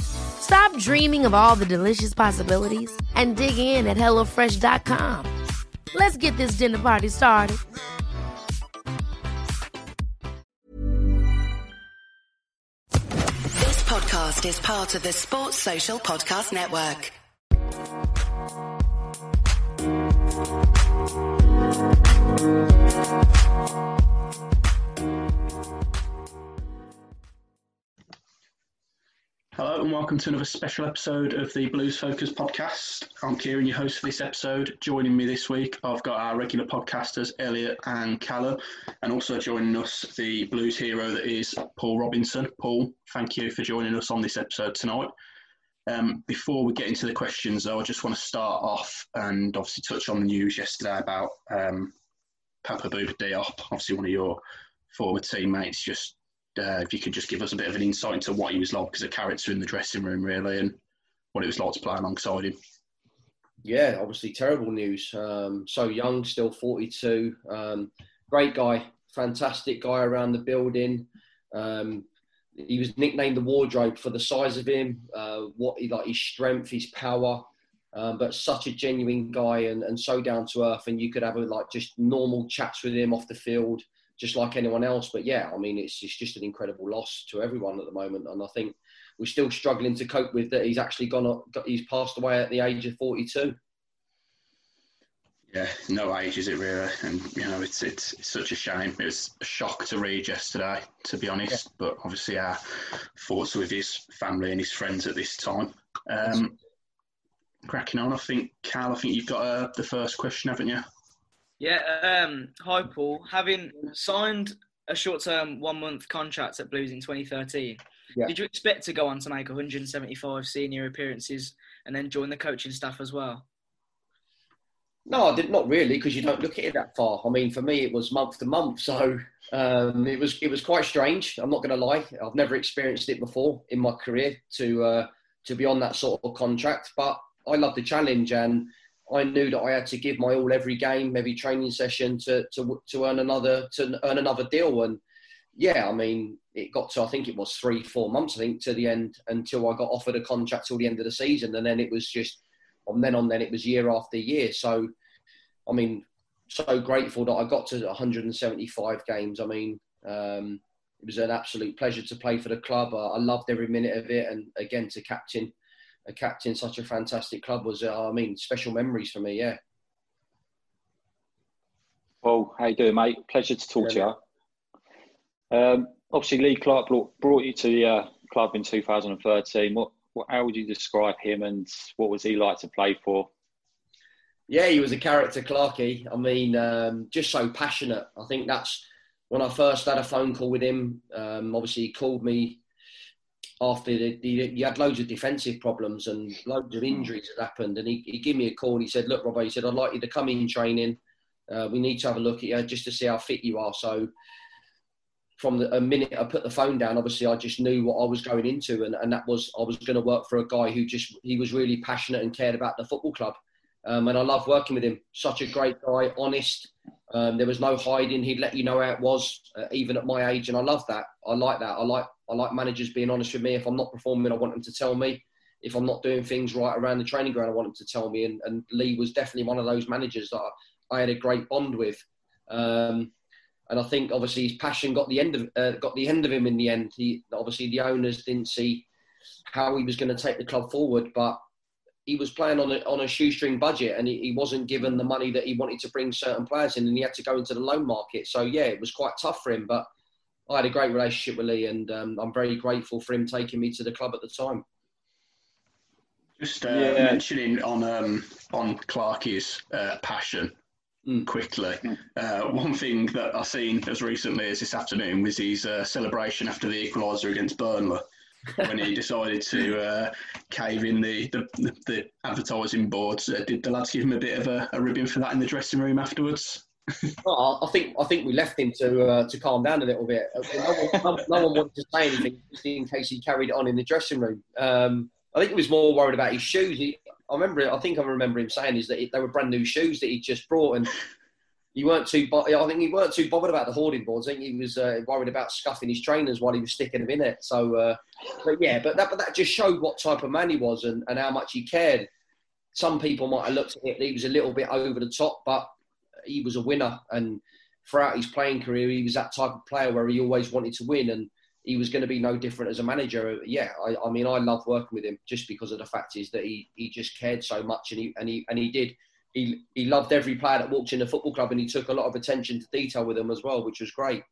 Stop dreaming of all the delicious possibilities and dig in at HelloFresh.com. Let's get this dinner party started. This podcast is part of the Sports Social Podcast Network. Hello and welcome to another special episode of the Blues Focus podcast. I'm Kieran, your host for this episode. Joining me this week, I've got our regular podcasters, Elliot and Callum, and also joining us, the Blues hero that is Paul Robinson. Paul, thank you for joining us on this episode tonight. Um, before we get into the questions, though, I just want to start off and obviously touch on the news yesterday about um, Papa Bouba Diop, obviously one of your former teammates, just uh, if you could just give us a bit of an insight into what he was like as a character in the dressing room, really, and what it was like to play alongside him. Yeah, obviously terrible news. Um, so young, still 42. Um, great guy, fantastic guy around the building. Um, he was nicknamed the wardrobe for the size of him, uh, what he like his strength, his power. Um, but such a genuine guy and, and so down to earth, and you could have a, like just normal chats with him off the field just like anyone else. But yeah, I mean, it's, it's just an incredible loss to everyone at the moment. And I think we're still struggling to cope with that. He's actually gone, he's passed away at the age of 42. Yeah, no age is it really, and you know it's, it's it's such a shame. It was a shock to read yesterday, to be honest. Yeah. But obviously, our thoughts with his family and his friends at this time. Um, cracking on, I think, Cal. I think you've got uh, the first question, haven't you? Yeah, um, hi Paul. Having signed a short-term one-month contract at Blues in 2013, yeah. did you expect to go on to make 175 senior appearances and then join the coaching staff as well? No, I did not really because you don't look at it that far. I mean, for me, it was month to month, so um, it was it was quite strange. I'm not going to lie; I've never experienced it before in my career to uh, to be on that sort of contract. But I love the challenge, and I knew that I had to give my all every game, every training session to to to earn another to earn another deal. And yeah, I mean, it got to I think it was three four months I think to the end until I got offered a contract till the end of the season, and then it was just from then on then it was year after year. So I mean, so grateful that I got to 175 games. I mean. Um, it was an absolute pleasure to play for the club. I, I loved every minute of it, and again to captain a captain such a fantastic club was, uh, I mean, special memories for me. Yeah. Well, how you doing, mate? Pleasure to talk yeah. to you. Um, obviously, Lee Clark brought, brought you to the uh, club in 2013. What, what, how would you describe him, and what was he like to play for? Yeah, he was a character, Clarky. I mean, um, just so passionate. I think that's when I first had a phone call with him. Um, obviously, he called me after the, the, he had loads of defensive problems and loads of hmm. injuries had happened. And he, he gave me a call. He said, "Look, Robert," he said, "I'd like you to come in training. Uh, we need to have a look at you just to see how fit you are." So from the a minute I put the phone down, obviously I just knew what I was going into, and, and that was I was going to work for a guy who just he was really passionate and cared about the football club. Um, and I love working with him. Such a great guy, honest. Um, there was no hiding. He'd let you know how it was, uh, even at my age, and I love that. I like that. I like I like managers being honest with me. If I'm not performing, I want them to tell me. if I'm not doing things right around the training ground, I want them to tell me. And, and Lee was definitely one of those managers that I, I had a great bond with. Um, and I think obviously his passion got the end of uh, got the end of him in the end. He obviously the owners didn't see how he was going to take the club forward, but he was playing on a, on a shoestring budget and he, he, wasn't given the money that he wanted to bring certain players in and he had to go into the loan market. So, yeah, it was quite tough for him. But I had a great relationship with Lee and um, I'm very grateful for him taking me to the club at the time. Just uh, yeah. mentioning on um, on Clarkie's uh, passion mm. quickly. Mm. Uh, one thing that I've seen as recently as this afternoon was his uh, celebration after the equaliser against Burnley when he decided to uh, cave in the, the, the advertising boards. Uh, did the lads give him a bit of a, a ribbon for that in the dressing room afterwards? Well, I think I think we left him to uh, to calm down a little bit. No one, no, one, wanted to say anything in case he carried on in the dressing room. Um, I think he was more worried about his shoes. He, I remember, I think I remember him saying is that they were brand new shoes that he just brought, and he weren't too. I think he weren't too bothered about the hoarding boards. I think he was uh, worried about scuffing his trainers while he was sticking them in it. So, uh, but yeah, but that but that just showed what type of man he was and, and how much he cared. Some people might have looked at it; he was a little bit over the top, but he was a winner. And throughout his playing career, he was that type of player where he always wanted to win, and he was going to be no different as a manager. Yeah, I, I mean, I love working with him just because of the fact is that he he just cared so much, and he and he and he did he he loved every player that walked in the football club, and he took a lot of attention to detail with them as well, which was great.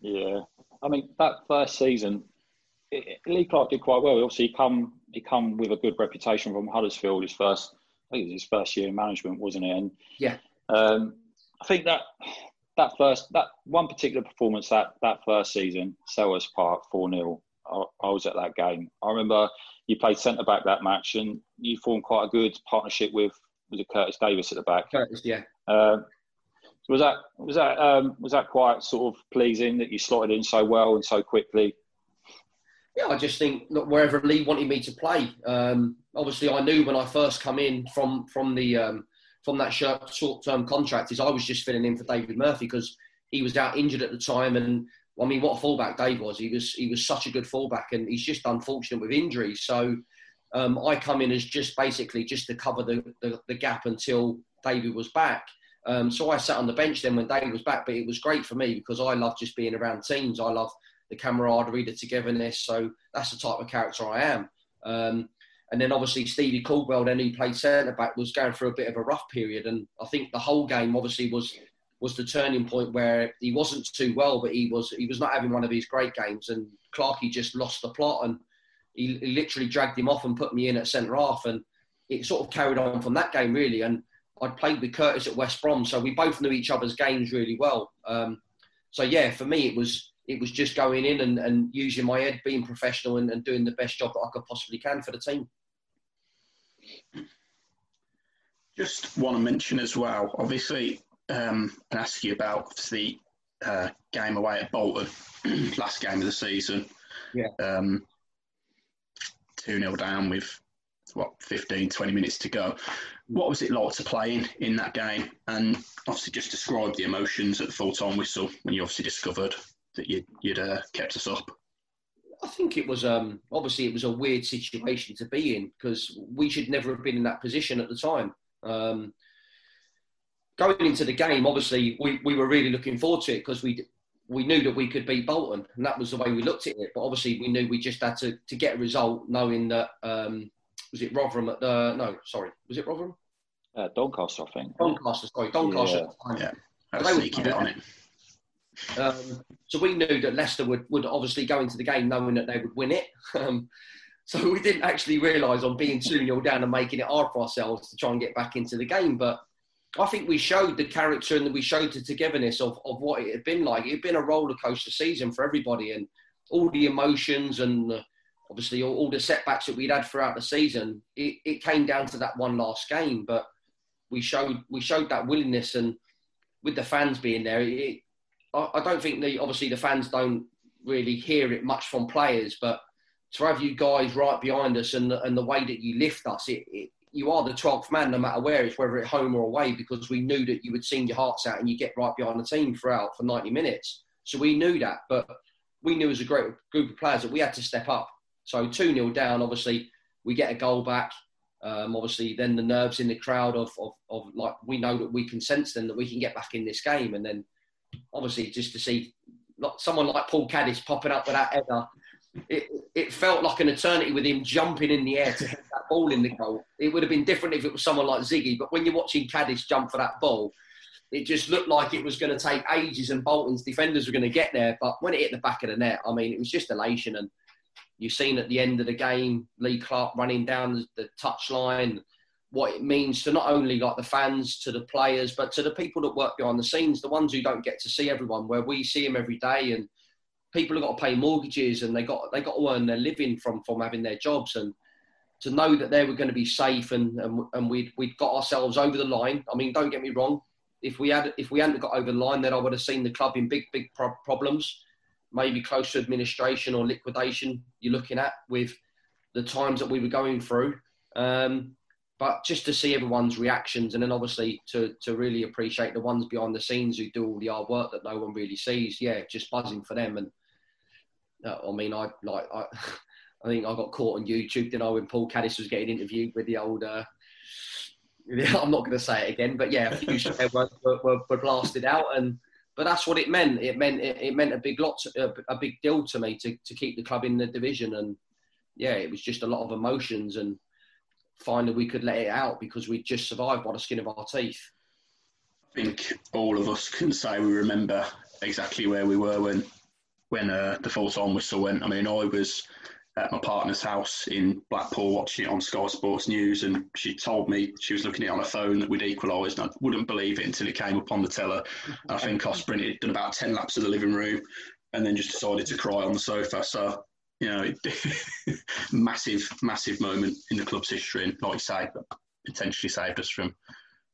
Yeah, I mean that first season, Lee Clark did quite well. Obviously, he come he come with a good reputation from Huddersfield. His first, I think it was his first year in management, wasn't it? And yeah, um, I think that that first that one particular performance that that first season, Selhurst Park four 0 I, I was at that game. I remember you played centre back that match, and you formed quite a good partnership with was it Curtis Davies at the back? Curtis, yeah. Um, was that was that um, was that quite sort of pleasing that you slotted in so well and so quickly? Yeah, I just think look, wherever Lee wanted me to play. Um, obviously, I knew when I first come in from from the um, from that short term contract is I was just filling in for David Murphy because he was out injured at the time, and I mean, what a fullback Dave was. He was he was such a good fullback, and he's just unfortunate with injuries. So um, I come in as just basically just to cover the, the, the gap until David was back. Um, so I sat on the bench then when David was back, but it was great for me because I love just being around teams. I love the camaraderie, the togetherness. So that's the type of character I am. Um, and then obviously Stevie Caldwell, then he played centre back, was going through a bit of a rough period. And I think the whole game obviously was was the turning point where he wasn't too well, but he was he was not having one of his great games, and Clarkey just lost the plot, and he, he literally dragged him off and put me in at centre half, and it sort of carried on from that game really. And I'd played with Curtis at West Brom, so we both knew each other's games really well. Um, so yeah, for me it was it was just going in and, and using my head, being professional, and, and doing the best job that I could possibly can for the team. Just want to mention as well, obviously, um, and ask you about the uh, game away at Bolton, last game of the season. Yeah. Um, 2 0 down with, what, 15, 20 minutes to go. What was it like to play in, in that game? And obviously, just describe the emotions at the full time whistle when you obviously discovered that you'd, you'd uh, kept us up. I think it was um, obviously it was a weird situation to be in because we should never have been in that position at the time. Um, going into the game, obviously we, we were really looking forward to it because we we knew that we could beat Bolton, and that was the way we looked at it. But obviously, we knew we just had to, to get a result, knowing that um, was it Rotherham at the no, sorry, was it Rotherham? Uh, Doncaster, I think. Doncaster, sorry, Doncaster. Yeah, yeah. they sneaky bit on it. Um, so we knew that Leicester would, would obviously go into the game knowing that they would win it. Um, so we didn't actually realise on being 2 0 down and making it hard for ourselves to try and get back into the game. But I think we showed the character and we showed the togetherness of, of what it had been like. It had been a roller coaster season for everybody, and all the emotions and obviously all, all, the setbacks that we'd had throughout the season. It, it came down to that one last game, but we showed we showed that willingness, and with the fans being there, it, I, I don't think the obviously the fans don't really hear it much from players, but to have you guys right behind us and and the way that you lift us, it, it you are the 12th man no matter where it's, whether it's home or away, because we knew that you would sing your hearts out and you get right behind the team throughout for 90 minutes. So we knew that, but we knew as a great group of players that we had to step up. So 2 0 down, obviously, we get a goal back. Um, obviously, then the nerves in the crowd of, of, of, like, we know that we can sense them that we can get back in this game. And then, obviously, just to see someone like Paul Caddis popping up with that it, it felt like an eternity with him jumping in the air to hit that ball in the goal. It would have been different if it was someone like Ziggy, but when you're watching Caddis jump for that ball, it just looked like it was going to take ages and Bolton's defenders were going to get there. But when it hit the back of the net, I mean, it was just elation. And you've seen at the end of the game, Lee Clark running down the touchline, what it means to not only like the fans, to the players, but to the people that work behind the scenes, the ones who don't get to see everyone, where we see them every day, and people have got to pay mortgages and they got they got to earn their living from from having their jobs and to know that they were going to be safe and and, and we'd we'd got ourselves over the line. I mean, don't get me wrong. If we had if we hadn't got over the line, then I would have seen the club in big big pro- problems maybe close to administration or liquidation you're looking at with the times that we were going through. Um, but just to see everyone's reactions and then obviously to, to really appreciate the ones behind the scenes who do all the hard work that no one really sees. Yeah, just buzzing for them. And uh, I mean, I like, I, I think I got caught on YouTube, didn't I, when Paul Caddis was getting interviewed with the old, uh, I'm not going to say it again, but yeah, a few were, were, were blasted out. And but that's what it meant. It meant it, it meant a big lot, to, a, a, big deal to me to, to keep the club in the division. And yeah, it was just a lot of emotions and finally we could let it out because we'd just survived by the skin of our teeth. I think all of us can say we remember exactly where we were when when uh, the full time whistle went. I mean, I was at my partner's house in Blackpool watching it on Sky Sports News, and she told me she was looking at it on her phone that we'd equalised, and I wouldn't believe it until it came up on the teller. And I think I sprinted, done about 10 laps of the living room, and then just decided to cry on the sofa. So, you know, massive, massive moment in the club's history, and like say, potentially saved us from,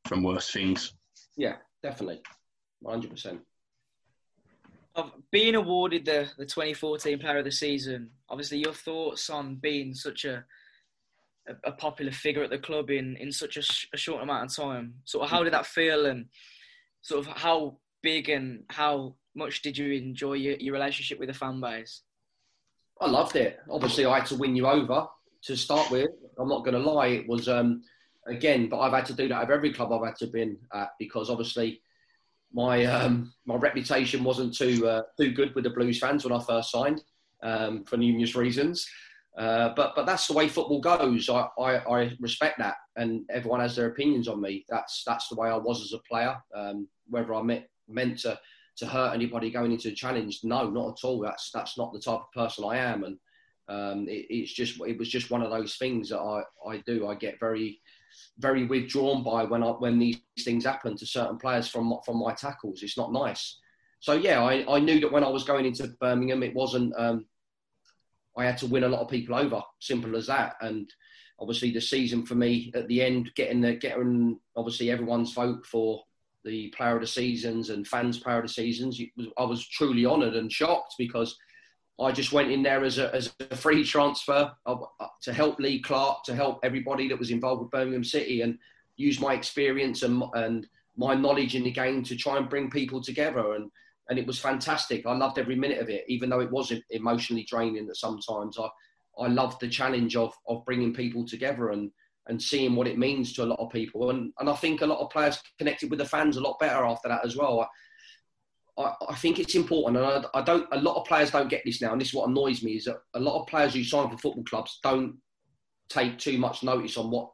from worse things. Yeah, definitely. 100% of being awarded the, the 2014 Player of the Season, obviously your thoughts on being such a a, popular figure at the club in, in such a, sh- a, short amount of time. Sort of how did that feel, and sort of how big and how much did you enjoy your, your relationship with the fan base? I loved it. Obviously, I had to win you over to start with. I'm not going to lie, it was um, again, but I've had to do that of every club I've had to been at because obviously my um, my reputation wasn't too uh, too good with the Blues fans when I first signed um, for numerous reasons. Uh, but but that's the way football goes. I, I, I, respect that, and everyone has their opinions on me. That's that's the way I was as a player. Um, whether I met, meant to to hurt anybody going into the challenge, no, not at all. That's that's not the type of person I am, and um, it, it's just it was just one of those things that I I do. I get very very withdrawn by when I, when these things happen to certain players from from my tackles. It's not nice. So yeah, I, I knew that when I was going into Birmingham, it wasn't. Um, I had to win a lot of people over. Simple as that. And obviously, the season for me at the end, getting the getting obviously everyone's vote for the player of the seasons and fans player of the seasons, I was truly honoured and shocked because I just went in there as a, as a free transfer uh, to help Lee Clark, to help everybody that was involved with Birmingham City and use my experience and, and my knowledge in the game to try and bring people together. And, and it was fantastic. I loved every minute of it, even though it was emotionally draining at sometimes. I, I loved the challenge of, of bringing people together and, and seeing what it means to a lot of people. And, and I think a lot of players connected with the fans a lot better after that as well. I, I think it's important, and I, I, don't. A lot of players don't get this now, and this is what annoys me: is that a lot of players who sign for football clubs don't take too much notice on what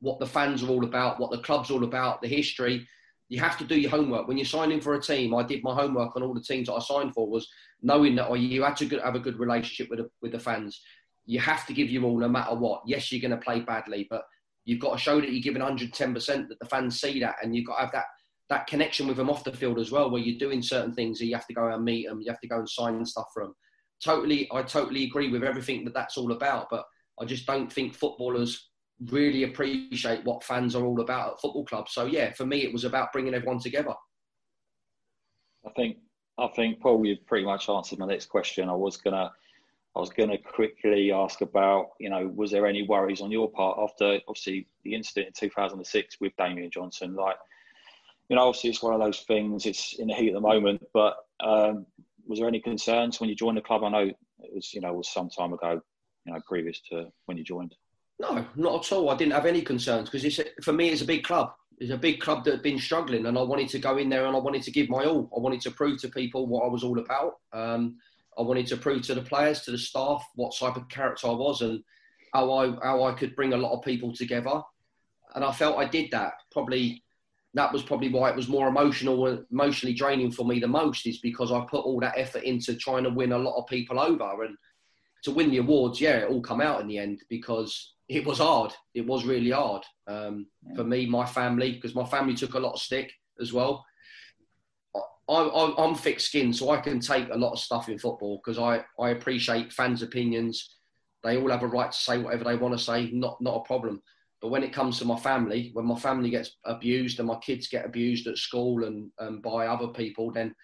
what the fans are all about, what the club's all about, the history. You have to do your homework when you're signing for a team. I did my homework on all the teams that I signed for, was knowing that oh, you had to have a good relationship with the, with the fans. You have to give your all, no matter what. Yes, you're going to play badly, but you've got to show that you're giving 110%, that the fans see that, and you've got to have that that connection with them off the field as well, where you're doing certain things, you have to go and meet them, you have to go and sign stuff for them. Totally, I totally agree with everything that that's all about, but I just don't think footballers really appreciate what fans are all about at football clubs. So yeah, for me, it was about bringing everyone together. I think, I think Paul, you've pretty much answered my next question. I was gonna, I was gonna quickly ask about, you know, was there any worries on your part after obviously the incident in 2006 with Damian Johnson, like you know, obviously it's one of those things. It's in the heat at the moment, but um, was there any concerns when you joined the club? I know it was, you know, was some time ago. you know, previous to when you joined? No, not at all. I didn't have any concerns because it's for me, it's a big club. It's a big club that had been struggling, and I wanted to go in there and I wanted to give my all. I wanted to prove to people what I was all about. Um, I wanted to prove to the players, to the staff, what type of character I was, and how I how I could bring a lot of people together. And I felt I did that. Probably that was probably why it was more emotional, emotionally draining for me the most, is because I put all that effort into trying to win a lot of people over and to win the awards. Yeah, it all come out in the end because it was hard. It was really hard um, for me, my family, because my family took a lot of stick as well. I, am thick skinned, so I can take a lot of stuff in football because I, I appreciate fans' opinions. They all have a right to say whatever they want to say, not, not a problem. But when it comes to my family, when my family gets abused and my kids get abused at school and, and by other people, then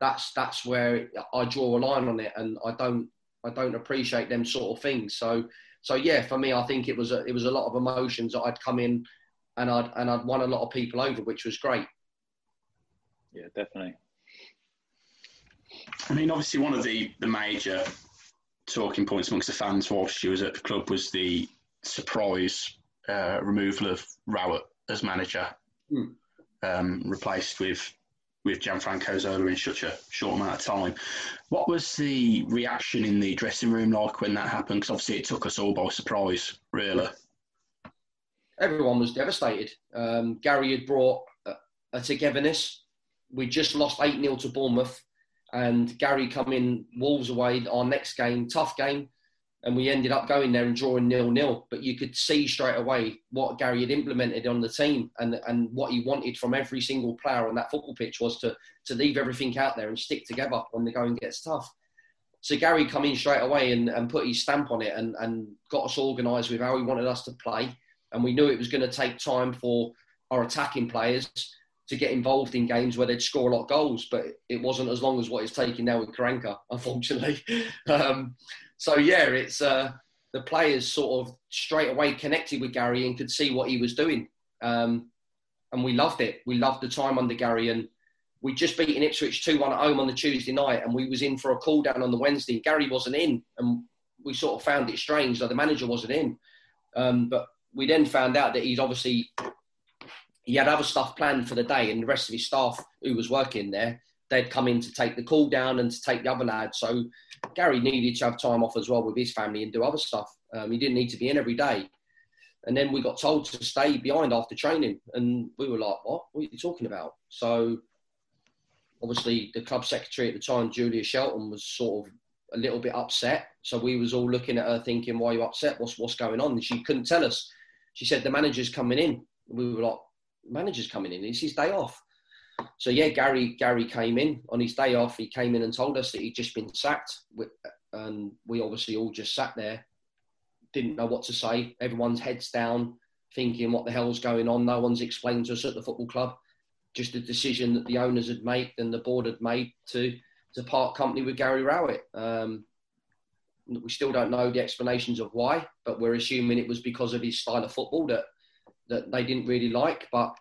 that's that's where I draw a line on it, and I don't I don't appreciate them sort of things. So so yeah, for me, I think it was a, it was a lot of emotions that I'd come in and I'd and I'd won a lot of people over, which was great. Yeah, definitely. I mean, obviously, one of the, the major talking points amongst the fans whilst you was at the club was the surprise uh, removal of Rowett as manager, mm. um, replaced with with Gianfranco Zola in such a short amount of time. What was the reaction in the dressing room like when that happened? Because obviously it took us all by surprise, really. Everyone was devastated. Um, Gary had brought a, a togetherness. We just lost 8 0 to Bournemouth, and Gary come in Wolves away, our next game, tough game and we ended up going there and drawing nil nil. But you could see straight away what Gary had implemented on the team and and what he wanted from every single player on that football pitch was to to leave everything out there and stick together when the going gets tough. So Gary come in straight away and, and put his stamp on it and, and got us organised with how he wanted us to play. And we knew it was going to take time for our attacking players to get involved in games where they'd score a lot of goals, but it wasn't as long as what it's taking now with Karanka, unfortunately. um, so yeah, it's uh, the players sort of straight away connected with Gary and could see what he was doing, um, and we loved it. We loved the time under Gary, and we just beaten Ipswich two one at home on the Tuesday night, and we was in for a call down on the Wednesday. Gary wasn't in, and we sort of found it strange that the manager wasn't in. Um, but we then found out that he's obviously he had other stuff planned for the day, and the rest of his staff who was working there they'd come in to take the call down and to take the other lad. So Gary needed to have time off as well with his family and do other stuff. Um, he didn't need to be in every day. And then we got told to stay behind after training, and we were like, "What? What are you talking about?" So obviously, the club secretary at the time, Julia Shelton, was sort of a little bit upset. So we was all looking at her, thinking, "Why are you upset? What's what's going on?" And she couldn't tell us. She said, "The manager's coming in." We were like, "Manager's coming in. It's his day off." So yeah, Gary Gary came in on his day off. He came in and told us that he'd just been sacked, and we obviously all just sat there, didn't know what to say. Everyone's heads down, thinking what the hell's going on. No one's explained to us at the football club. Just a decision that the owners had made and the board had made to to part company with Gary Rowett. Um, we still don't know the explanations of why, but we're assuming it was because of his style of football that that they didn't really like. But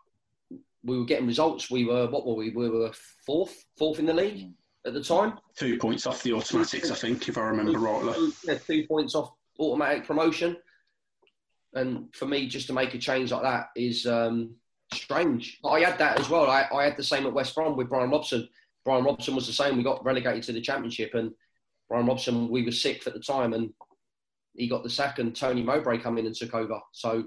we were getting results. We were what were we? We were fourth, fourth in the league at the time. Two points off the automatics, I think, if I remember rightly. Yeah, two points off automatic promotion. And for me, just to make a change like that is um, strange. I had that as well. I, I had the same at West Brom with Brian Robson. Brian Robson was the same. We got relegated to the Championship, and Brian Robson, we were sixth at the time, and he got the sack, and Tony Mowbray come in and took over. So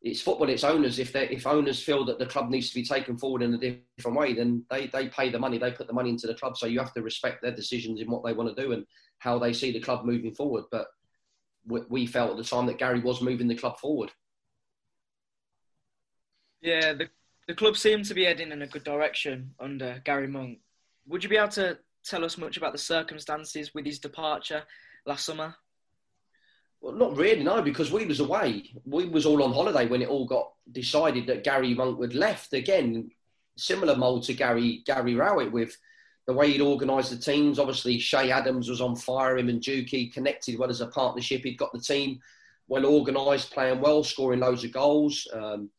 it's football. It's owners. If they if owners feel that the club needs to be taken forward in a different way, then they they pay the money. They put the money into the club. So you have to respect their decisions in what they want to do and how they see the club moving forward. But we, we felt at the time that Gary was moving the club forward. Yeah, the the club seemed to be heading in a good direction under Gary Monk. Would you be able to tell us much about the circumstances with his departure last summer? Well, not really, no, because we was away. We was all on holiday when it all got decided that Gary Monk had left. Again, similar mould to Gary Gary Rowett with the way he'd organised the teams. Obviously, Che Adams was on fire. Him and Juki connected well as a partnership. He'd got the team well organised, playing well, scoring loads of goals. Um,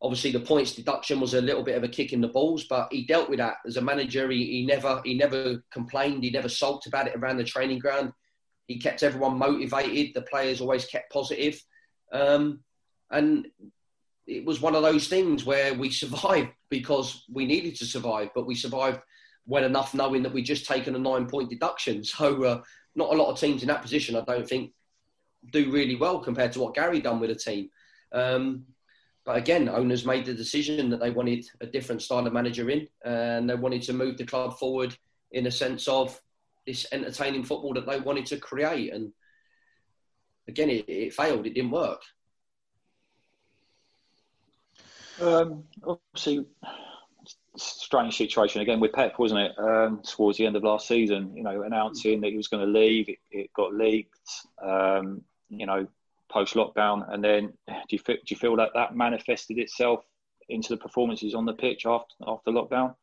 obviously, the points deduction was a little bit of a kick in the balls, but he dealt with that as a manager. He, he never he never complained. He never sulked about it around the training ground He kept everyone motivated. The players always kept positive. Um, and it was one of those things where we survived because we needed to survive, but we survived well enough knowing that we'd just taken a nine point deduction. So, uh, not a lot of teams in that position, I don't think, do really well compared to what Gary done with the team. Um, but again, owners made the decision that they wanted a different style of manager in, and they wanted to move the club forward in a sense of this entertaining football that they wanted to create. And again, it, it failed; it didn't work. Um, obviously, strange situation again with Pep, wasn't it? Um, towards the end of last season, you know, announcing that he was going to leave, it, it got leaked. Um, you know, post lockdown, and then do you feel, do you feel that that manifested itself into the performances on the pitch after after lockdown?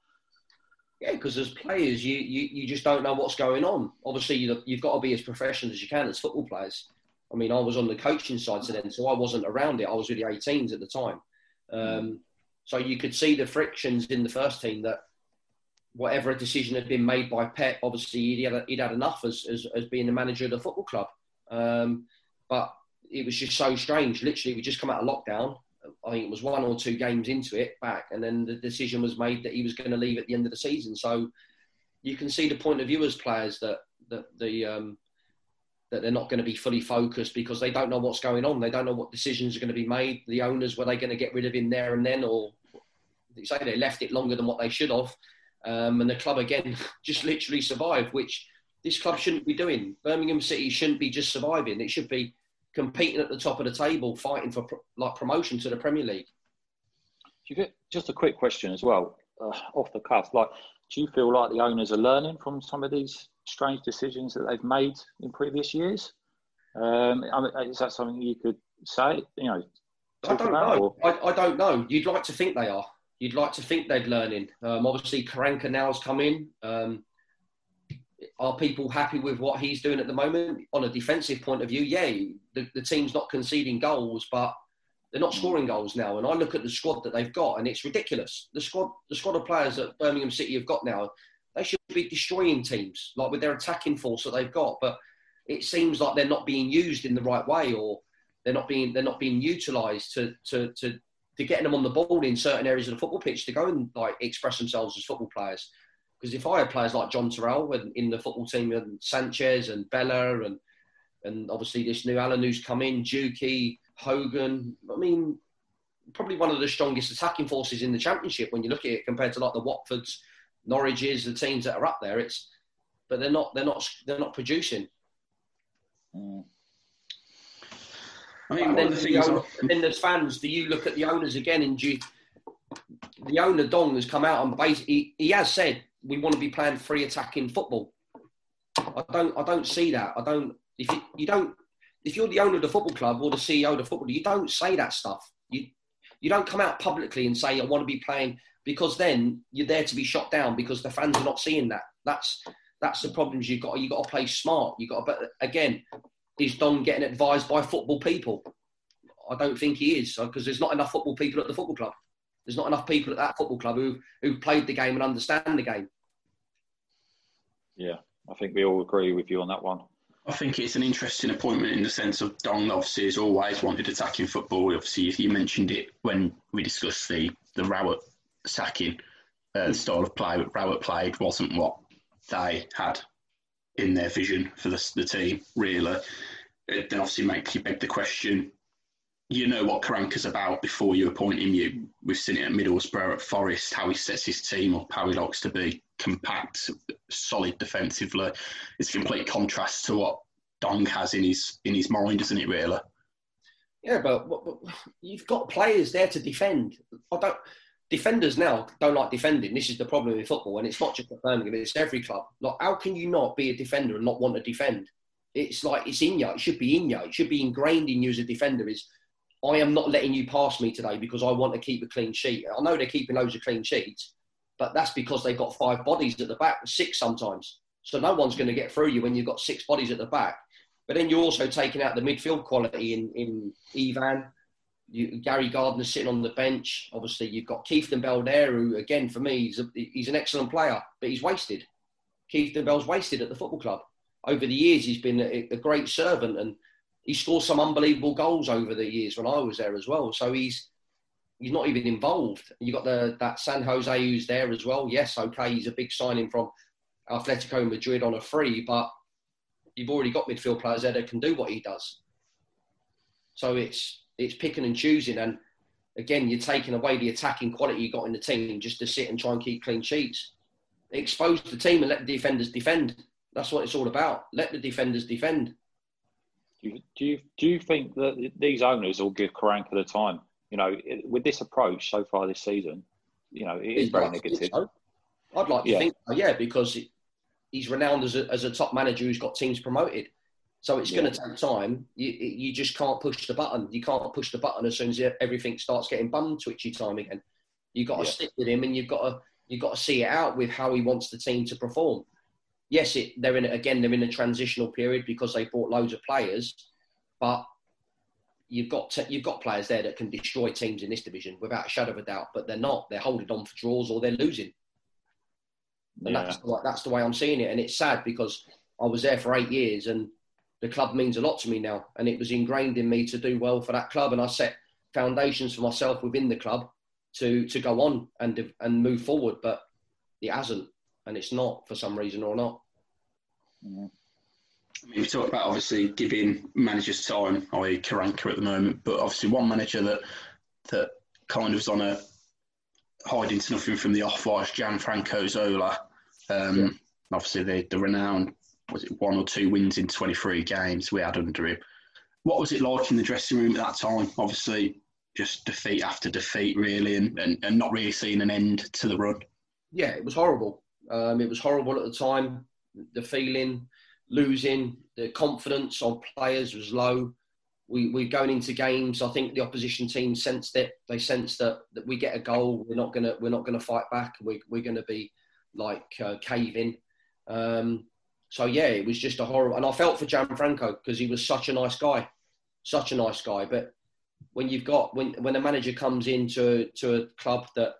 Yeah, because as players, you, you you just don't know what's going on. Obviously, you, you've got to be as professional as you can as football players. I mean, I was on the coaching side to then, so I wasn't around it. I was with the 18s at the time. Um, so you could see the frictions in the first team that whatever decision had been made by Pep, obviously he'd had, he'd had enough as, as, as, being the manager of the football club. Um, but it was just so strange. Literally, we just come out of lockdown. I think it was one or two games into it back, and then the decision was made that he was going to leave at the end of the season. So you can see the point of view as players that that the um, that they're not going to be fully focused because they don't know what's going on. They don't know what decisions are going to be made. The owners were they going to get rid of him there and then, or they say they left it longer than what they should have. Um, and the club again just literally survived, which this club shouldn't be doing. Birmingham City shouldn't be just surviving. It should be competing at the top of the table, fighting for like promotion to the Premier League. Just a quick question as well, uh, off the cuff. Like, do you feel like the owners are learning from some of these strange decisions that they've made in previous years? Um, I mean, is that something you could say? You know, I don't know. I, I, don't know. You'd like to think they are. You'd like to think they're learning. Um, obviously, Karanka now's come in. Um, are people happy with what he's doing at the moment on a defensive point of view? Yeah, the, the team's not conceding goals, but they're not mm. scoring goals now. And I look at the squad that they've got, and it's ridiculous. The squad, the squad of players that Birmingham City have got now, they should be destroying teams, like with their attacking force that they've got. But it seems like they're not being used in the right way, or they're not being they're not being utilised to to to to getting them on the ball in certain areas of the football pitch to go and like express themselves as football players. Because if I had players like John Terrell in the football team and Sanchez and Bela and and obviously this new Alan who's come in, Juki, Hogan, I mean, probably one of the strongest attacking forces in the championship when you look at it compared to like the Watfords, Norwiches, the teams that are up there. It's but they're not they're not they're not producing. Mm. I mean, then, the owner, then there's fans. Do you look at the owners again? And you, the owner Dong has come out and basically he, he has said we want to be playing free attacking football. I don't I don't see that. I don't if you, you don't if you're the owner of the football club or the CEO of the football, you don't say that stuff. You you don't come out publicly and say I want to be playing because then you're there to be shot down because the fans are not seeing that. That's that's the problems you've got. You've got to play smart. You got to, but again, is Dong getting advised by football people? I don't think he is because there's not enough football people at the football club. There's not enough people at that football club who who played the game and understand the game. Yeah, I think we all agree with you on that one. I think it's an interesting appointment in the sense of Dong obviously has always wanted attacking football. Obviously, you mentioned it when we discussed the the Rowett sacking uh, the style of play that Rowett played wasn't what they had in their vision for the, the team. Really, it then obviously makes you beg the question: you know what Karanka's about before you appoint him. You, we've seen it at Middlesbrough, at Forest, how he sets his team up, how he likes to be compact, solid defensively. It's complete contrast to what Dong has in his in his mind, isn't it? Really. Yeah, but, but, but you've got players there to defend. I don't. Defenders now don't like defending. This is the problem in football, and it's not just at Birmingham; it's every club. Like, how can you not be a defender and not want to defend? It's like it's in you. It should be in you. It should be ingrained in you as a defender. Is I am not letting you pass me today because I want to keep a clean sheet. I know they're keeping loads of clean sheets, but that's because they've got five bodies at the back, six sometimes. So no one's going to get through you when you've got six bodies at the back. But then you're also taking out the midfield quality in, in Ivan. You, Gary Gardner sitting on the bench. Obviously, you've got Kieftenbeld there, who, again, for me, he's, a, he's an excellent player, but he's wasted. Kieftenbeld's wasted at the football club. over the years, he's been a, a great servant and he scored some unbelievable goals over the years when I was there as well. So he's he's not even involved. You got the that San Jose who's there as well. Yes, okay, he's a big signing from Atletico Madrid on a free, but you've already got midfield players there that can do what he does. So it's it's picking and choosing, and again, you're taking away the attacking quality you got in the team just to sit and try and keep clean sheets. Expose the team and let the defenders defend. That's what it's all about. Let the defenders defend. Do you, do you, do you think that these owners will give Karanka the time? You know, with this approach so far this season, you know, it is very negative. So. I'd like to yeah. think, so, yeah, because he's renowned as a, as a top manager who's got teams promoted. So it's yeah. going to take time. You, you just can't push the button. You can't push the button as soon as everything starts getting bum twitchy time again. You've got to yeah. stick with him, and you've got to you've got to see it out with how he wants the team to perform. Yes, it, they're in again. They're in a transitional period because they bought loads of players, but you've got to, you've got players there that can destroy teams in this division without a shadow of a doubt. But they're not. They're holding on for draws or they're losing. And yeah. that's, the, that's the way I'm seeing it. And it's sad because I was there for eight years and the club means a lot to me now, and it was ingrained in me to do well for that club, and I set foundations for myself within the club to to go on and and move forward. But it hasn't, and it's not for some reason or not. Yeah. I mean, we talked about obviously giving managers time, i.e. Karanka at the moment, but obviously one manager that that kind of was on a hiding to nothing from the off was Gianfranco Zola. Um, yeah. Obviously, the, the renowned was it one or two wins in 23 games we had under him. What was it like in the dressing room at that time? Obviously, just defeat after defeat, really, and, and, and not really seeing an end to the run. Yeah, it was horrible. Um, it was horrible at the time. The feeling, losing, the confidence of players was low. We, we're going into games. I think the opposition team sensed it. They sensed that, that we get a goal, we're not gonna we're not gonna fight back. We, we're gonna be like uh, caving. Um, so yeah, it was just a horrible. And I felt for Gianfranco because he was such a nice guy, such a nice guy. But when you've got when when a manager comes into to a club that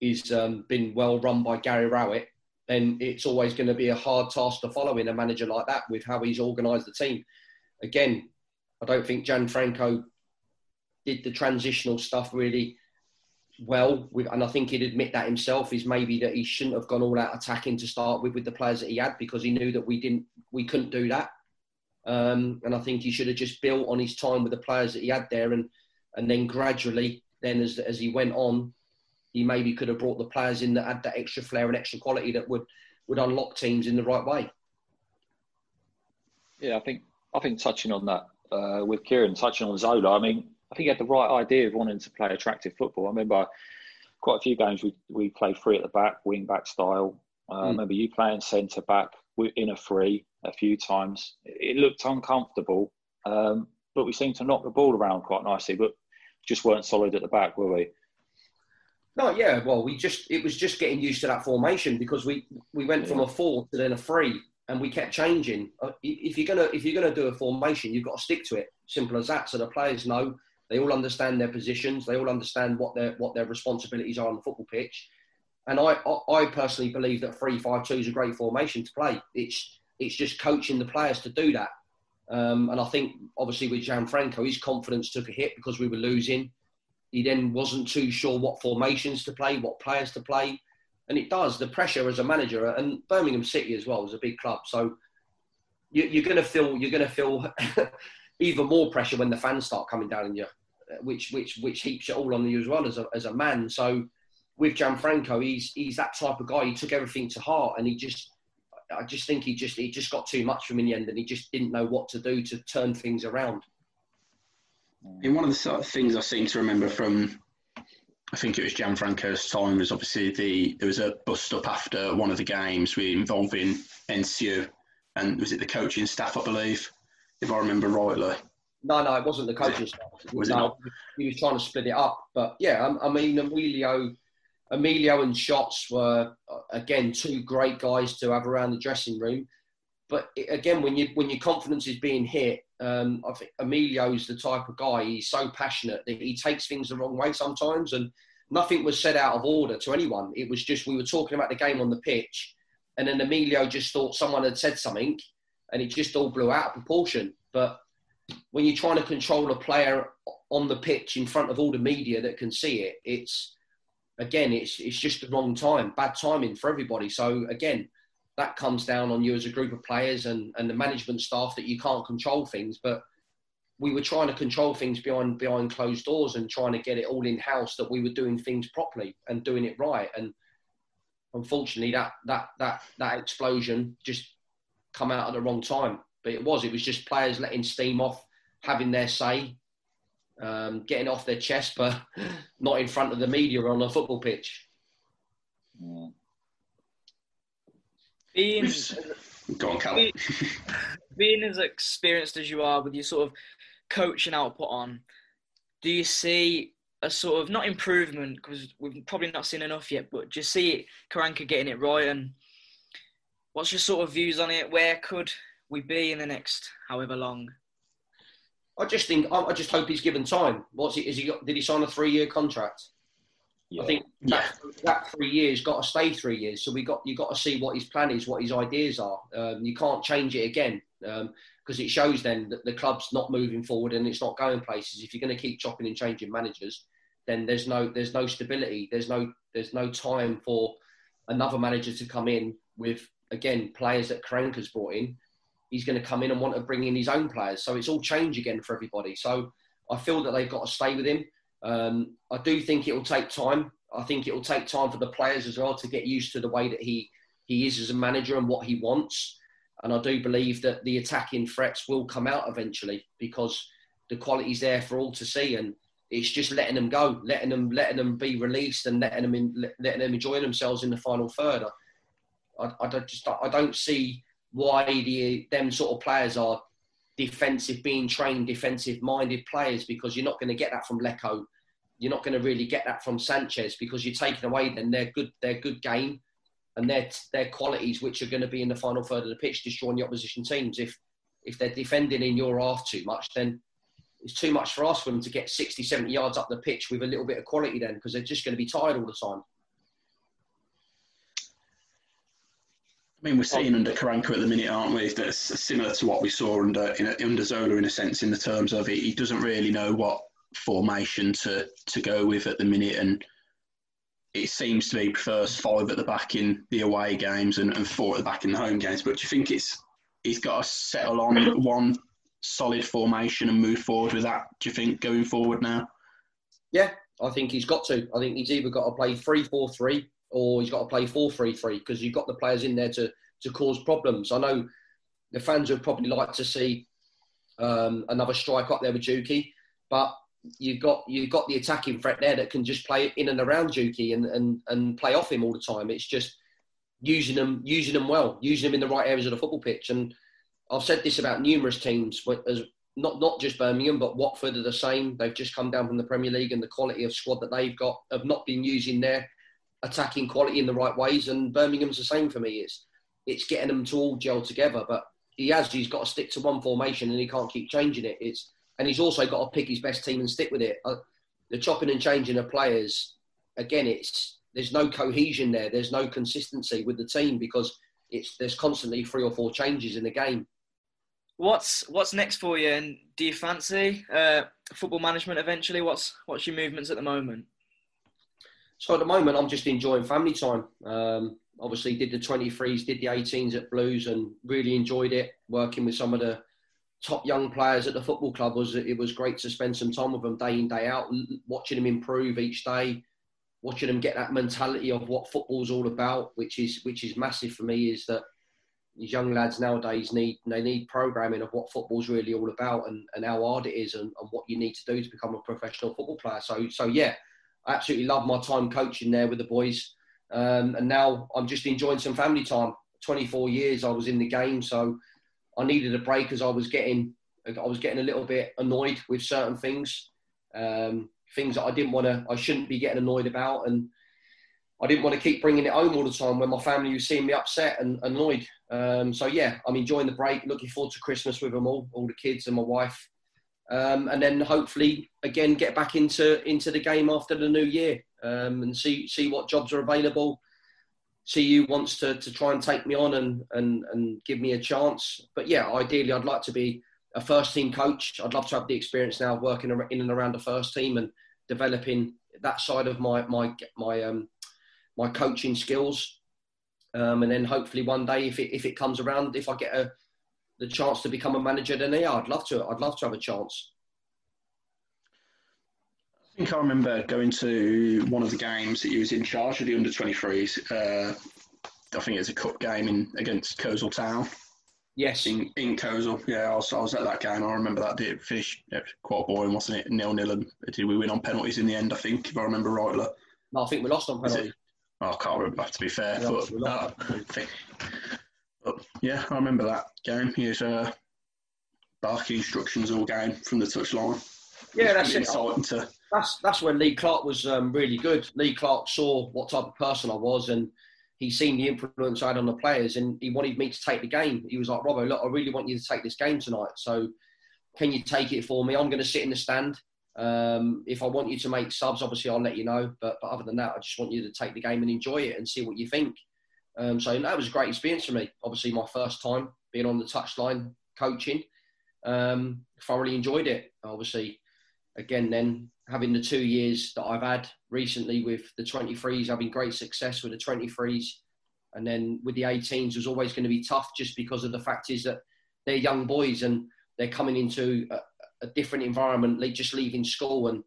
is um, been well run by Gary Rowett, then it's always going to be a hard task to follow in a manager like that with how he's organised the team. Again, I don't think Gianfranco did the transitional stuff really well, with, and I think he'd admit that himself, is maybe that he shouldn't have gone all out attacking to start with with the players that he had because he knew that we didn't, we couldn't do that. Um, and I think he should have just built on his time with the players that he had there, and and then gradually, then as as he went on, he maybe could have brought the players in that had that extra flair and extra quality that would would unlock teams in the right way. Yeah, I think I think touching on that uh, with Kieran, touching on Zola, I mean, I think he had the right idea of wanting to play attractive football. I remember quite a few games we we played three at the back, wing back style. Uh, mm. I remember you playing centre back in a free a few times. It looked uncomfortable, um, but we seemed to knock the ball around quite nicely, but just weren't solid at the back, were we? No, yeah. Well, we just it was just getting used to that formation because we we went yeah. from a four to then a three, and we kept changing. Uh, if you're gonna if you're gonna do a formation, you've got to stick to it. Simple as that. So the players know they all understand their positions. They all understand what their what their responsibilities are on the football pitch. And I, I personally believe that three five two is a great formation to play. It's it's just coaching the players to do that. Um, and I think obviously with Gianfranco, his confidence took a hit because we were losing. He then wasn't too sure what formations to play, what players to play, and it does the pressure as a manager. And Birmingham City as well is a big club, so you, you're going to feel you're going to feel even more pressure when the fans start coming down on you uh, which which which heaps it all on you as well as a, as a man. So with Gianfranco, he's he's that type of guy. He took everything to heart, and he just I just think he just he just got too much from in the end, and he just didn't know what to do to turn things around. In one of the sort of things I seem to remember from, I think it was Gianfranco's time was obviously the there was a bust up after one of the games we involving Nsue, and was it the coaching staff I believe, if I remember rightly. No, no, it wasn't the coaching staff. Was no? He was trying to split it up. But yeah, I, I mean, Emilio, Emilio and Shots were again two great guys to have around the dressing room. But again, when you when your confidence is being hit, um, I think Emilio's the type of guy. He's so passionate that he takes things the wrong way sometimes, and nothing was said out of order to anyone. It was just we were talking about the game on the pitch, and then Emilio just thought someone had said something, and it just all blew out of proportion. But when you're trying to control a player on the pitch in front of all the media that can see it, it's again, it's it's just the wrong time, bad timing for everybody. So again, that comes down on you as a group of players and, and the management staff that you can't control things. But we were trying to control things behind behind closed doors and trying to get it all in house that we were doing things properly and doing it right. And unfortunately, that that that that explosion just come out at the wrong time. But it was it was just players letting steam off, having their say, um, getting off their chest, but not in front of the media or on a football pitch. Being, Go on, Callum. being as experienced as you are with your sort of coaching output on, do you see a sort of not improvement because we've probably not seen enough yet, but do you see Karanka getting it right and what's your sort of views on it? Where could we be in the next however long? I just think I just hope he's given time. What's he? Is he got? Did he sign a three-year contract? Yeah. I think that, yeah. that three years got to stay three years. So we got you got to see what his plan is, what his ideas are. Um, you can't change it again because um, it shows then that the club's not moving forward and it's not going places. If you're going to keep chopping and changing managers, then there's no there's no stability. There's no there's no time for another manager to come in with again players that Karanka's brought in. He's going to come in and want to bring in his own players. So it's all change again for everybody. So I feel that they've got to stay with him. Um, I do think it will take time. I think it will take time for the players as well to get used to the way that he he is as a manager and what he wants. And I do believe that the attacking threats will come out eventually because the quality's there for all to see. And it's just letting them go, letting them letting them be released and letting them in, letting them enjoy themselves in the final third. I, I just I don't see why the them sort of players are defensive, being trained defensive minded players because you're not going to get that from Leko. You're not going to really get that from Sanchez because you're taking away then their good their good game and their their qualities which are going to be in the final third of the pitch destroying the opposition teams. If if they're defending in your half too much, then it's too much for us for them to get 60, 70 yards up the pitch with a little bit of quality then because they're just going to be tired all the time. I mean, we're seeing under Karanka at the minute, aren't we? That's similar to what we saw under a, under Zola in a sense, in the terms of it, he doesn't really know what formation to to go with at the minute, and it seems to be prefers five at the back in the away games and, and four at the back in the home games. But do you think it's he's got to settle on mm-hmm. one solid formation and move forward with that? Do you think going forward now? Yeah, I think he's got to. I think he's either got to play three four three or he's got to play 4-3-3 because you've got the players in there to, to cause problems. I know the fans would probably like to see um, another strike up there with Jutki, but you've got you've got the attacking threat there that can just play in and around Jutki and, and, and play off him all the time. It's just using them using them well, using them in the right areas of the football pitch. And I've said this about numerous teams, as not not just Birmingham, but Watford are the same. They've just come down from the Premier League, and the quality of squad that they've got have not been using their attacking quality in the right ways. And Birmingham's the same for me. It's it's getting them to all gel together. But he has he's got to stick to one formation and he can't keep changing it. It's and he's also got to pick his best team and stick with it. Uh, the chopping and changing of players again, it's there's no cohesion there. There's no consistency with the team because it's there's constantly three or four changes in the game. What's what's next for you? And do you fancy uh, football management eventually? What's what's your movements at the moment? So at the moment, I'm just enjoying family time. Um, obviously, did the 23s, did the 18s at Blues, and really enjoyed it. Working with some of the top young players at the football club was it was great to spend some time with them day in day out, watching them improve each day, watching them get that mentality of what football's all about, which is which is massive for me. Is that these young lads nowadays need they need programming of what football's really all about and, and how hard it is and, and what you need to do to become a professional football player. So so yeah, I absolutely love my time coaching there with the boys. Um, and now I'm just enjoying some family time. 24 years I was in the game, so I needed a break as I was getting I was getting a little bit annoyed with certain things, um, things that I didn't want to, I shouldn't be getting annoyed about, and I didn't want to keep bringing it home all the time when my family was seeing me upset and annoyed. Um, so yeah, I'm enjoying the break, looking forward to Christmas with them all, all the kids and my wife um, and then hopefully again get back into into the game after the new year um, and see see what jobs are available, CU wants to, to try and take me on and, and, and give me a chance. But yeah, ideally, I'd like to be a first team coach. I'd love to have the experience now of working in and around the first team and developing that side of my my my um, my coaching skills. Um, and then hopefully one day, if it if it comes around, if I get a the chance to become a manager, then yeah, I'd love to. I'd love to have a chance. I think I remember going to one of the games that you was in charge of the under 23s. Uh, I think it was a cup game in against Coleshill Town. Yes. In, in Coleshill, yeah, I was, I was at that game. I remember that. Did finish yeah, quite boring, wasn't it? Nil nil, and did we win on penalties in the end? I think, if I remember rightly. No, I think we lost on penalties. Oh, I can't remember. To be fair, but, uh, think, but, yeah, I remember that game. He was uh, barking instructions all game from the touchline. Yeah, that's it. To... That's that's when Lee Clark was um, really good. Lee Clark saw what type of person I was, and he seen the influence I had on the players, and he wanted me to take the game. He was like, "Robbo, look, I really want you to take this game tonight. So, can you take it for me? I'm going to sit in the stand. Um, if I want you to make subs, obviously I'll let you know. But, but other than that, I just want you to take the game and enjoy it and see what you think." Um, so that was a great experience for me. Obviously, my first time being on the touchline coaching. Um, thoroughly enjoyed it. Obviously, again, then having the two years that I've had recently with the 23s, having great success with the 23s, and then with the 18s was always going to be tough just because of the fact is that they're young boys and they're coming into a, a different environment, they just leaving school. And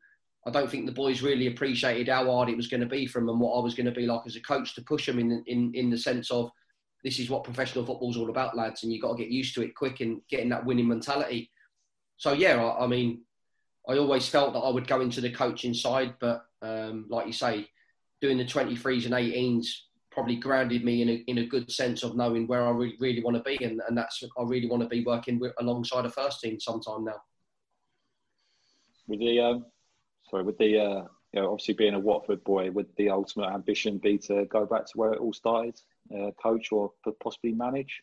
I don't think the boys really appreciated how hard it was going to be for them and what I was going to be like as a coach to push them in, in, in the sense of this is what professional football's all about, lads, and you've got to get used to it quick and getting that winning mentality. So, yeah, I, I mean, I always felt that I would go into the coaching side, but um, like you say, doing the 23s and 18s probably grounded me in a, in a good sense of knowing where I really, really want to be, and, and that's I really want to be working with, alongside a first team sometime now. With the um, sorry, with the uh, you know, obviously being a Watford boy, would the ultimate ambition be to go back to where it all started, uh, coach or possibly manage?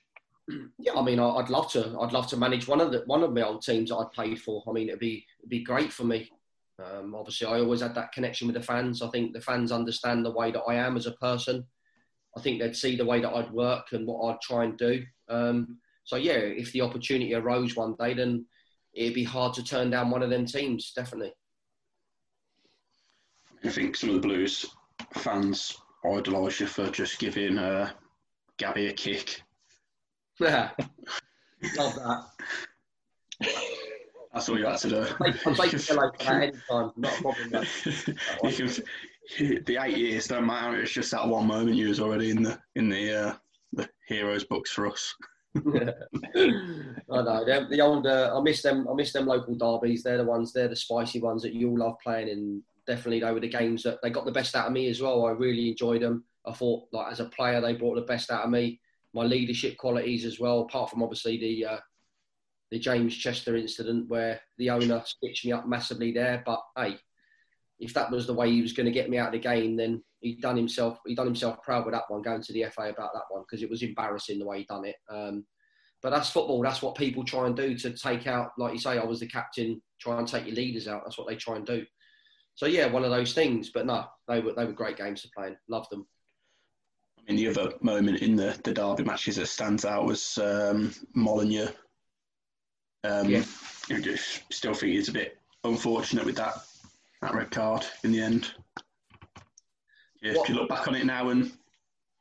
Yeah, I mean, I'd love to. I'd love to manage one of the one of my old teams that I played for. I mean, it'd be it'd be great for me. Um, obviously, I always had that connection with the fans. I think the fans understand the way that I am as a person. I think they'd see the way that I'd work and what I'd try and do. Um, so yeah, if the opportunity arose one day, then it'd be hard to turn down one of them teams. Definitely. I think some of the Blues fans idolise you for just giving uh, Gabby a kick yeah. Love that. That's all you had to do. I'm like that anytime. Not a problem. the eight years don't matter. It's just that one moment you was already in the in the uh, the heroes books for us. yeah. I know. The, the old, uh, I miss them. I miss them local derbies. They're the ones. They're the spicy ones that you all love playing. And definitely, they were the games that they got the best out of me as well. I really enjoyed them. I thought, like as a player, they brought the best out of me my leadership qualities as well. Apart from obviously the uh, the James Chester incident where the owner stitched me up massively there. But hey, if that was the way he was going to get me out of the game, then he'd done himself he done himself proud with that one, going to the FA about that one because it was embarrassing the way he done it. Um, but that's football. That's what people try and do to take out, like you say, I was the captain. Try and take your leaders out. That's what they try and do. So yeah, one of those things. But no, they were they were great games to play. Love them. I mean, the other moment in the, the derby matches that stands out was um, Molineux. Um, yeah. I just still think it's a bit unfortunate with that that red card in the end. Yeah, if you look back on it now and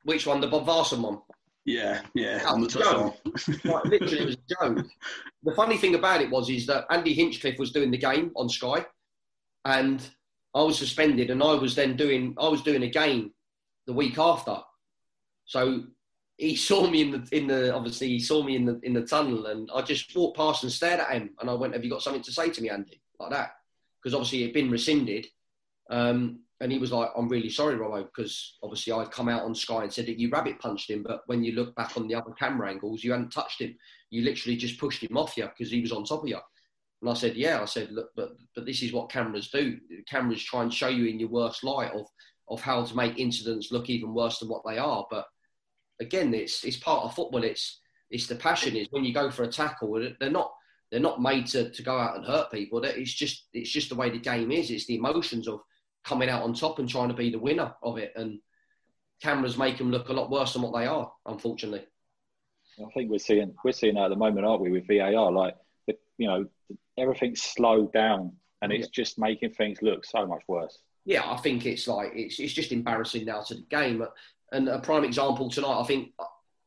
which one, the Bodvarsson one? Yeah, yeah, oh, on the touchline. like, literally, it was a joke. The funny thing about it was is that Andy Hinchcliffe was doing the game on Sky, and I was suspended, and I was then doing I was doing a game the week after, so he saw me in the in the obviously he saw me in the in the tunnel, and I just walked past and stared at him, and I went, "Have you got something to say to me, Andy?" Like that, because obviously it'd been rescinded. Um, and he was like, "I'm really sorry, Robbo, because obviously I'd come out on Sky and said that you rabbit punched him, but when you look back on the other camera angles, you hadn't touched him. You literally just pushed him off you because he was on top of you." And I said, "Yeah." I said, "Look, but but this is what cameras do. Cameras try and show you in your worst light of of how to make incidents look even worse than what they are, but." again, it's it's part of football. It's it's the passion. Is when you go for a tackle, they're not they're not made to, to go out and hurt people. It's just it's just the way the game is. It's the emotions of coming out on top and trying to be the winner of it. And cameras make them look a lot worse than what they are, unfortunately. I think we're seeing we're seeing that at the moment, aren't we, with VAR? Like, the, you know, everything's slowed down, and it's yeah. just making things look so much worse. Yeah, I think it's like it's it's just embarrassing now to the game. And a prime example tonight, I think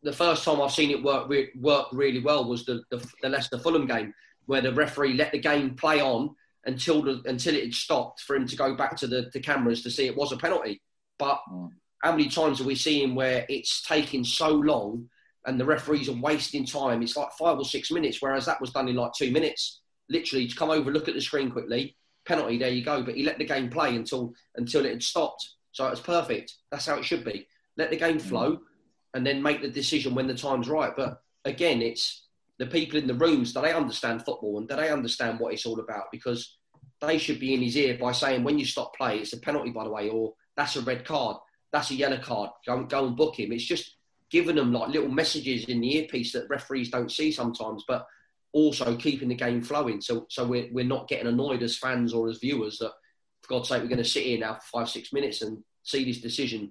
the first time I've seen it work work really well was the, the, the Leicester Fulham game, where the referee let the game play on until the, until it had stopped for him to go back to the, the cameras to see it was a penalty. But mm. how many times are we seeing where it's taking so long and the referees are wasting time? It's like five or six minutes, whereas that was done in like two minutes. Literally, to come over, look at the screen quickly, penalty, there you go. But he let the game play until until it had stopped. So it was perfect. That's how it should be. Let the game mm. flow and then make the decision when the time's right. But again, it's the people in the rooms, do they understand football and do they understand what it's all about? Because they should be in his ear by saying, when you stop play, it's a penalty, by the way, or that's a red card, that's a yellow card, go, go and book him. It's just giving them like little messages in the earpiece that referees don't see sometimes, but also keeping the game flowing. So, so we're, we're not getting annoyed as fans or as viewers that, for God's sake, we're going to sit here now for five, six minutes and see this decision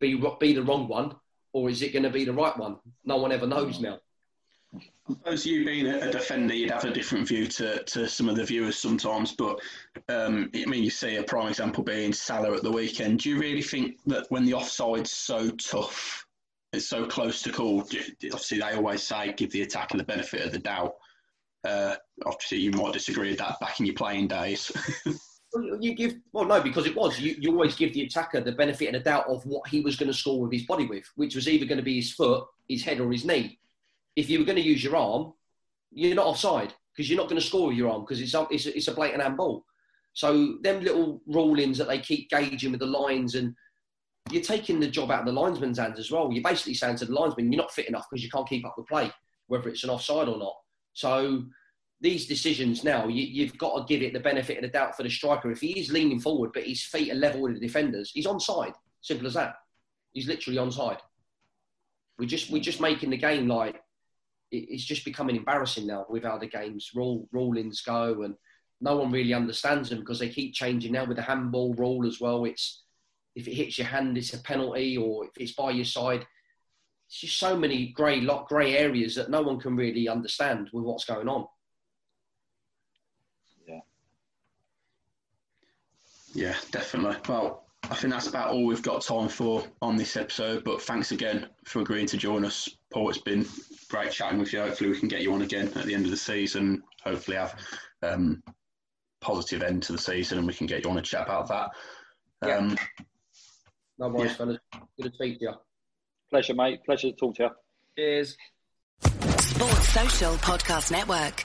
be, be the wrong one or is it going to be the right one? No one ever knows now. I suppose you being a defender, you'd have a different view to, to some of the viewers sometimes. But um, I mean, you see a prime example being Salah at the weekend. Do you really think that when the offside's so tough, it's so close to call? Obviously, they always say give the attacker the benefit of the doubt. Uh, obviously, you might disagree with that back in your playing days. You give well, no, because it was. You, you always give the attacker the benefit of the doubt of what he was going to score with his body with, which was either going to be his foot, his head, or his knee. If you were going to use your arm, you're not offside because you're not going to score with your arm because it's a, it's, a, it's a blatant handball. So them little rulings that they keep gauging with the lines and you're taking the job out of the linesman's hands as well. You're basically saying to the linesman, you're not fit enough because you can't keep up with play, whether it's an offside or not. So these decisions now, you, have got to give it the benefit of the doubt for the striker. If he is leaning forward, but his feet are level with the defenders, he's onside. Simple as that. He's literally onside. We just we're just making the game like it's just becoming embarrassing now with how the games rulings go, and no one really understands them because they keep changing now with the handball rule as well. It's if it hits your hand, it's a penalty, or if it's by your side. It's just so many grey lot grey areas that no one can really understand with what's going on. Yeah, Yeah, definitely. Well, I think that's about all we've got time for on this episode. But thanks again for agreeing to join us, Paul. It's been great chatting with you. Hopefully, we can get you on again at the end of the season. Hopefully, have um, positive end to the season, and we can get you on a chat about that. Um, yeah. No worries, yeah. fellas. Good to speak to you. Pleasure, mate. Pleasure to talk to you. Cheers. Sports Social Podcast Network.